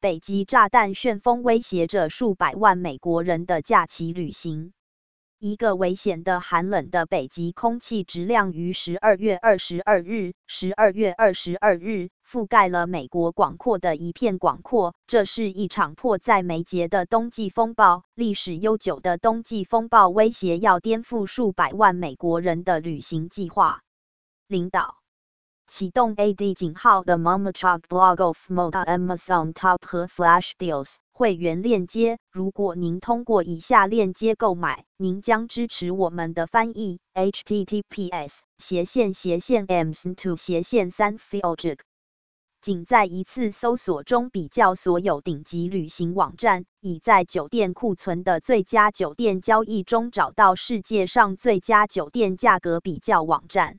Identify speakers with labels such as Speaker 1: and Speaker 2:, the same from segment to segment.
Speaker 1: 北极炸弹旋风威胁着数百万美国人的假期旅行。一个危险的寒冷的北极空气质量于十二月二十二日，十二月二十二日覆盖了美国广阔的一片广阔。这是一场迫在眉睫的冬季风暴，历史悠久的冬季风暴威胁要颠覆数百万美国人的旅行计划。领导。启动 AD 井号的 Momachok Blog of Mota Amazon Top 和 Flash Deals 会员链接。如果您通过以下链接购买，您将支持我们的翻译。https 斜线斜线 ms2 斜线三 filjik。仅在一次搜索中比较所有顶级旅行网站，以在酒店库存的最佳酒店交易中找到世界上最佳酒店价格比较网站。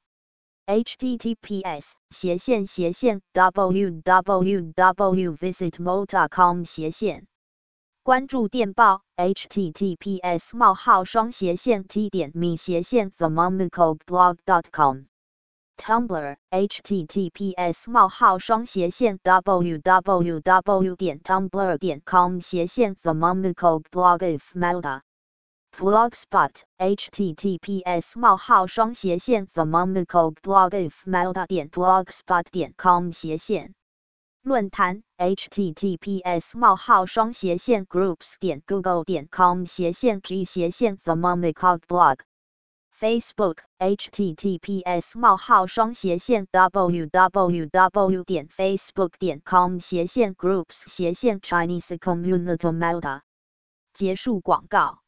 Speaker 1: Https 斜线斜线 www.visitmo.com 斜线关注电报 https 冒号双斜线 t 点 me 斜线 themomicoblog.com Tumblr https 冒号双斜线 www 点 tumblr 点 com 斜线 themomicoblog if melda Blogspot https: 冒号双斜线 thermomicalblogifmelda 点 blogspot 点 com 斜线论坛 https: 冒号双斜线 groups 点 google 点 com 斜线 g 斜线 thermomicalblog Facebook https: 冒号双斜线 www 点 facebook 点 com 斜线 groups 斜线 Chinese community melda 结束广告。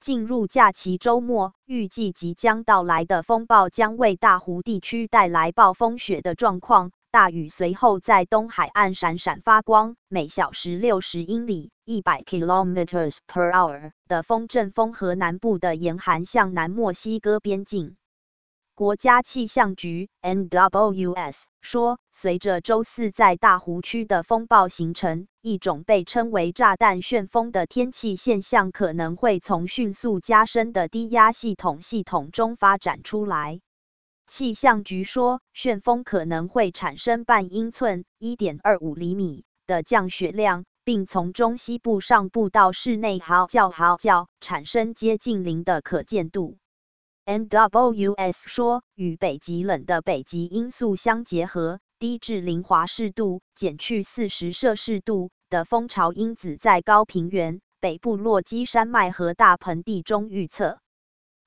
Speaker 1: 进入假期周末，预计即将到来的风暴将为大湖地区带来暴风雪的状况。大雨随后在东海岸闪闪发光，每小时六十英里一百 kilometers per hour） 的风阵风和南部的严寒向南墨西哥边境。国家气象局 （NWS） 说，随着周四在大湖区的风暴形成，一种被称为“炸弹旋风”的天气现象可能会从迅速加深的低压系统系统中发展出来。气象局说，旋风可能会产生半英寸 （1.25 厘米）的降雪量，并从中西部上部到室内嚎叫嚎叫，产生接近零的可见度。NWS 说，与北极冷的北极因素相结合，低至零华氏度（减去四十摄氏度）的风潮因子在高平原、北部落基山脉和大盆地中预测。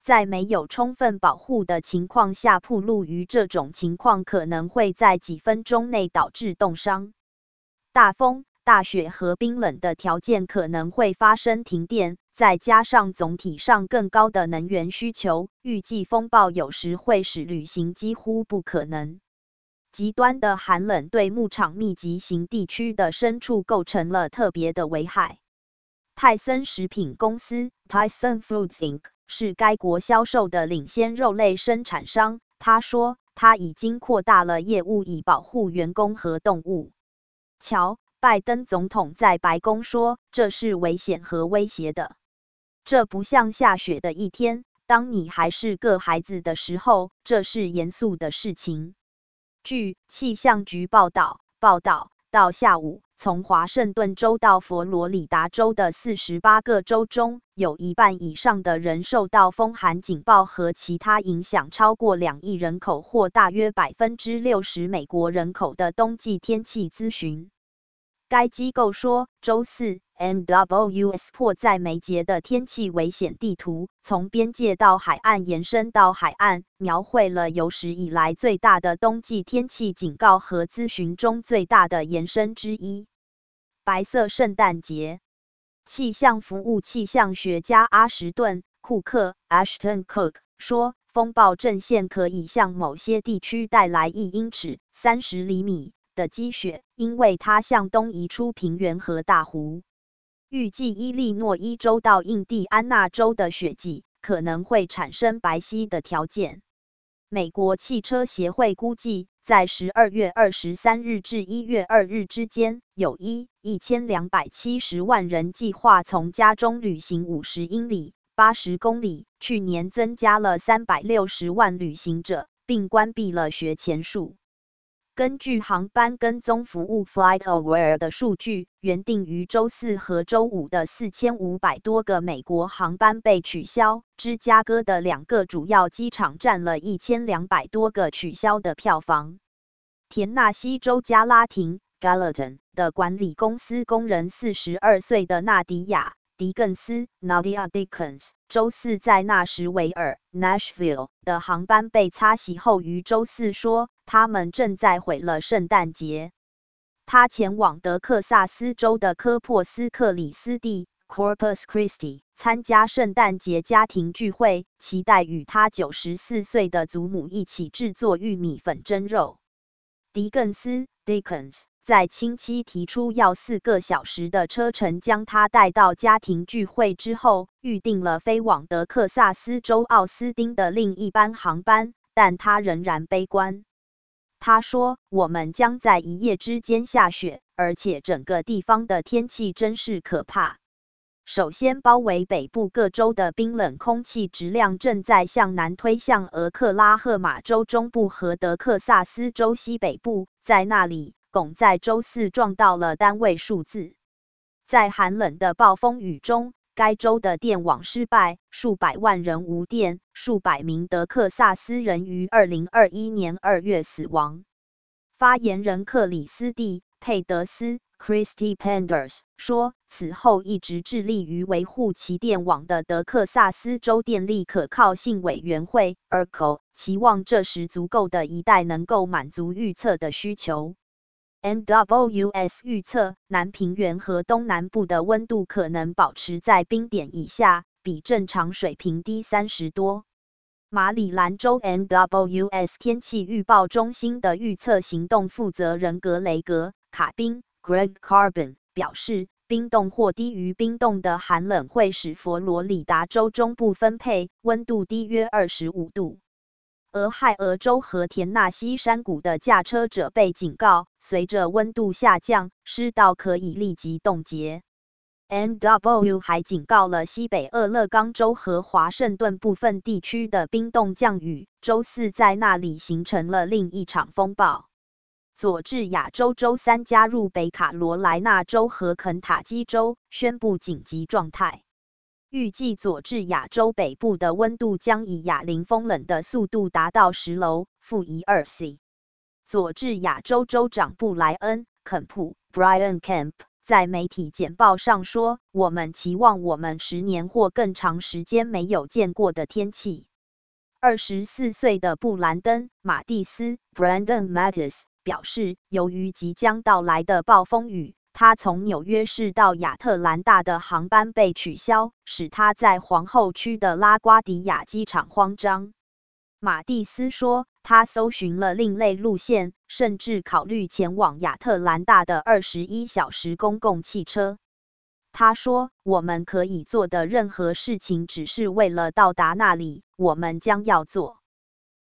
Speaker 1: 在没有充分保护的情况下暴露于这种情况，可能会在几分钟内导致冻伤。大风。大雪和冰冷的条件可能会发生停电、再加上总体上更高的能源需求，预计风暴有时会使旅行几乎不可能。极端的寒冷对牧场密集型地区的牲畜构成了特别的危害。泰森食品公司 （Tyson Foods Inc.） 是该国销售的领先肉类生产商。他说，他已经扩大了业务以保护员工和动物。乔，拜登总统在白宫说，这是危险和威胁的。这不像下雪的一天，当你还是个孩子的时候，这是严肃的事情。据气象局报道，报道到下午，从华盛顿州到佛罗里达州的四十八个州中，有一半以上的人受到风寒警报和其他影响。超过两亿人口，或大约百分之六十美国人口的冬季天气咨询。该机构说，周四。MWS 迫在眉睫的天气危险地图，从边界到海岸延伸到海岸，描绘了有史以来最大的冬季天气警告和咨询中最大的延伸之一。白色圣诞节，气象服务气象学家阿什顿·库克 （Ashton Cook） 说，风暴阵线可以向某些地区带来一英尺（三十厘米）的积雪，因为它向东移出平原和大湖。预计伊利诺伊州到印第安纳州的雪季可能会产生白皙的条件。美国汽车协会估计，在十二月二十三日至一月二日之间，有一一千两百七十万人计划从家中旅行五十英里（八十公里）。去年增加了三百六十万旅行者，并关闭了学前数。根据航班跟踪服务 FlightAware 的数据，原定于周四和周五的四千五百多个美国航班被取消。芝加哥的两个主要机场占了一千两百多个取消的票房。田纳西州加拉廷 Gallatin 的管理公司工人四十二岁的纳迪亚。迪更斯 （Nadia Dickens） 周四在纳什维尔 （Nashville） 的航班被擦洗后，于周四说，他们正在毁了圣诞节。他前往德克萨斯州的科珀斯克里斯蒂 （Corpus Christi） 参加圣诞节家庭聚会，期待与他九十四岁的祖母一起制作玉米粉蒸肉。迪更斯 （Dickens）。在亲戚提出要四个小时的车程将他带到家庭聚会之后，预定了飞往德克萨斯州奥斯汀的另一班航班，但他仍然悲观。他说：“我们将在一夜之间下雪，而且整个地方的天气真是可怕。”首先，包围北部各州的冰冷空气质量正在向南推向俄克拉荷马州中部和德克萨斯州西北部，在那里。汞在周四撞到了单位数字。在寒冷的暴风雨中，该州的电网失败，数百万人无电，数百名德克萨斯人于2021年2月死亡。发言人克里斯蒂·佩德斯 （Christy Penders） 说：“此后一直致力于维护其电网的德克萨斯州电力可靠性委员会 （ERCO） 期望这时足够的一代能够满足预测的需求。” NWS 预测，南平原和东南部的温度可能保持在冰点以下，比正常水平低三十多。马里兰州 NWS 天气预报中心的预测行动负责人格雷格·卡宾 （Greg Carbon） 表示，冰冻或低于冰冻的寒冷会使佛罗里达州中部分配温度低约二十五度。俄亥俄州和田纳西山谷的驾车者被警告，随着温度下降，湿道可以立即冻结。NW 还警告了西北俄勒冈州和华盛顿部分地区的冰冻降雨，周四在那里形成了另一场风暴。佐治亚州周三加入北卡罗来纳州和肯塔基州，宣布紧急状态。预计佐治亚州北部的温度将以亚零风冷的速度达到十楼负一二 C。佐治亚州州长布莱恩·肯普 （Brian Kemp） 在媒体简报上说：“我们期望我们十年或更长时间没有见过的天气。”二十四岁的布兰登·马蒂斯 （Brandon Mattis） 表示，由于即将到来的暴风雨。他从纽约市到亚特兰大的航班被取消，使他在皇后区的拉瓜迪亚机场慌张。马蒂斯说，他搜寻了另类路线，甚至考虑前往亚特兰大的二十一小时公共汽车。他说：“我们可以做的任何事情，只是为了到达那里，我们将要做。”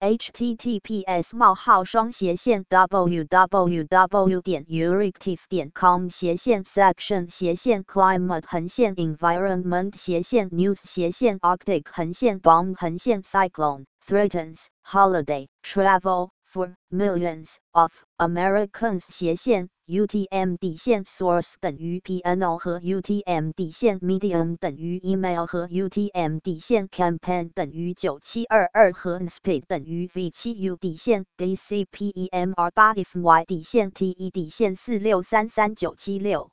Speaker 1: https: 冒号双斜线 www. 点 euractiv. 点 com 斜线 section 斜线 climate 横线 environment 斜线 news 斜线 arctic 横线 bomb 横线 cyclone threatens holiday travel for millions of Americans 斜线 UTM 底线 source 等于 PNO 和 UTM 底线 medium 等于 email 和 UTM 底线 campaign 等于九七二二和 speed 等于 v 七 U 底线 dcpemr 八 fy 底线 TE 底线四六三三九七六。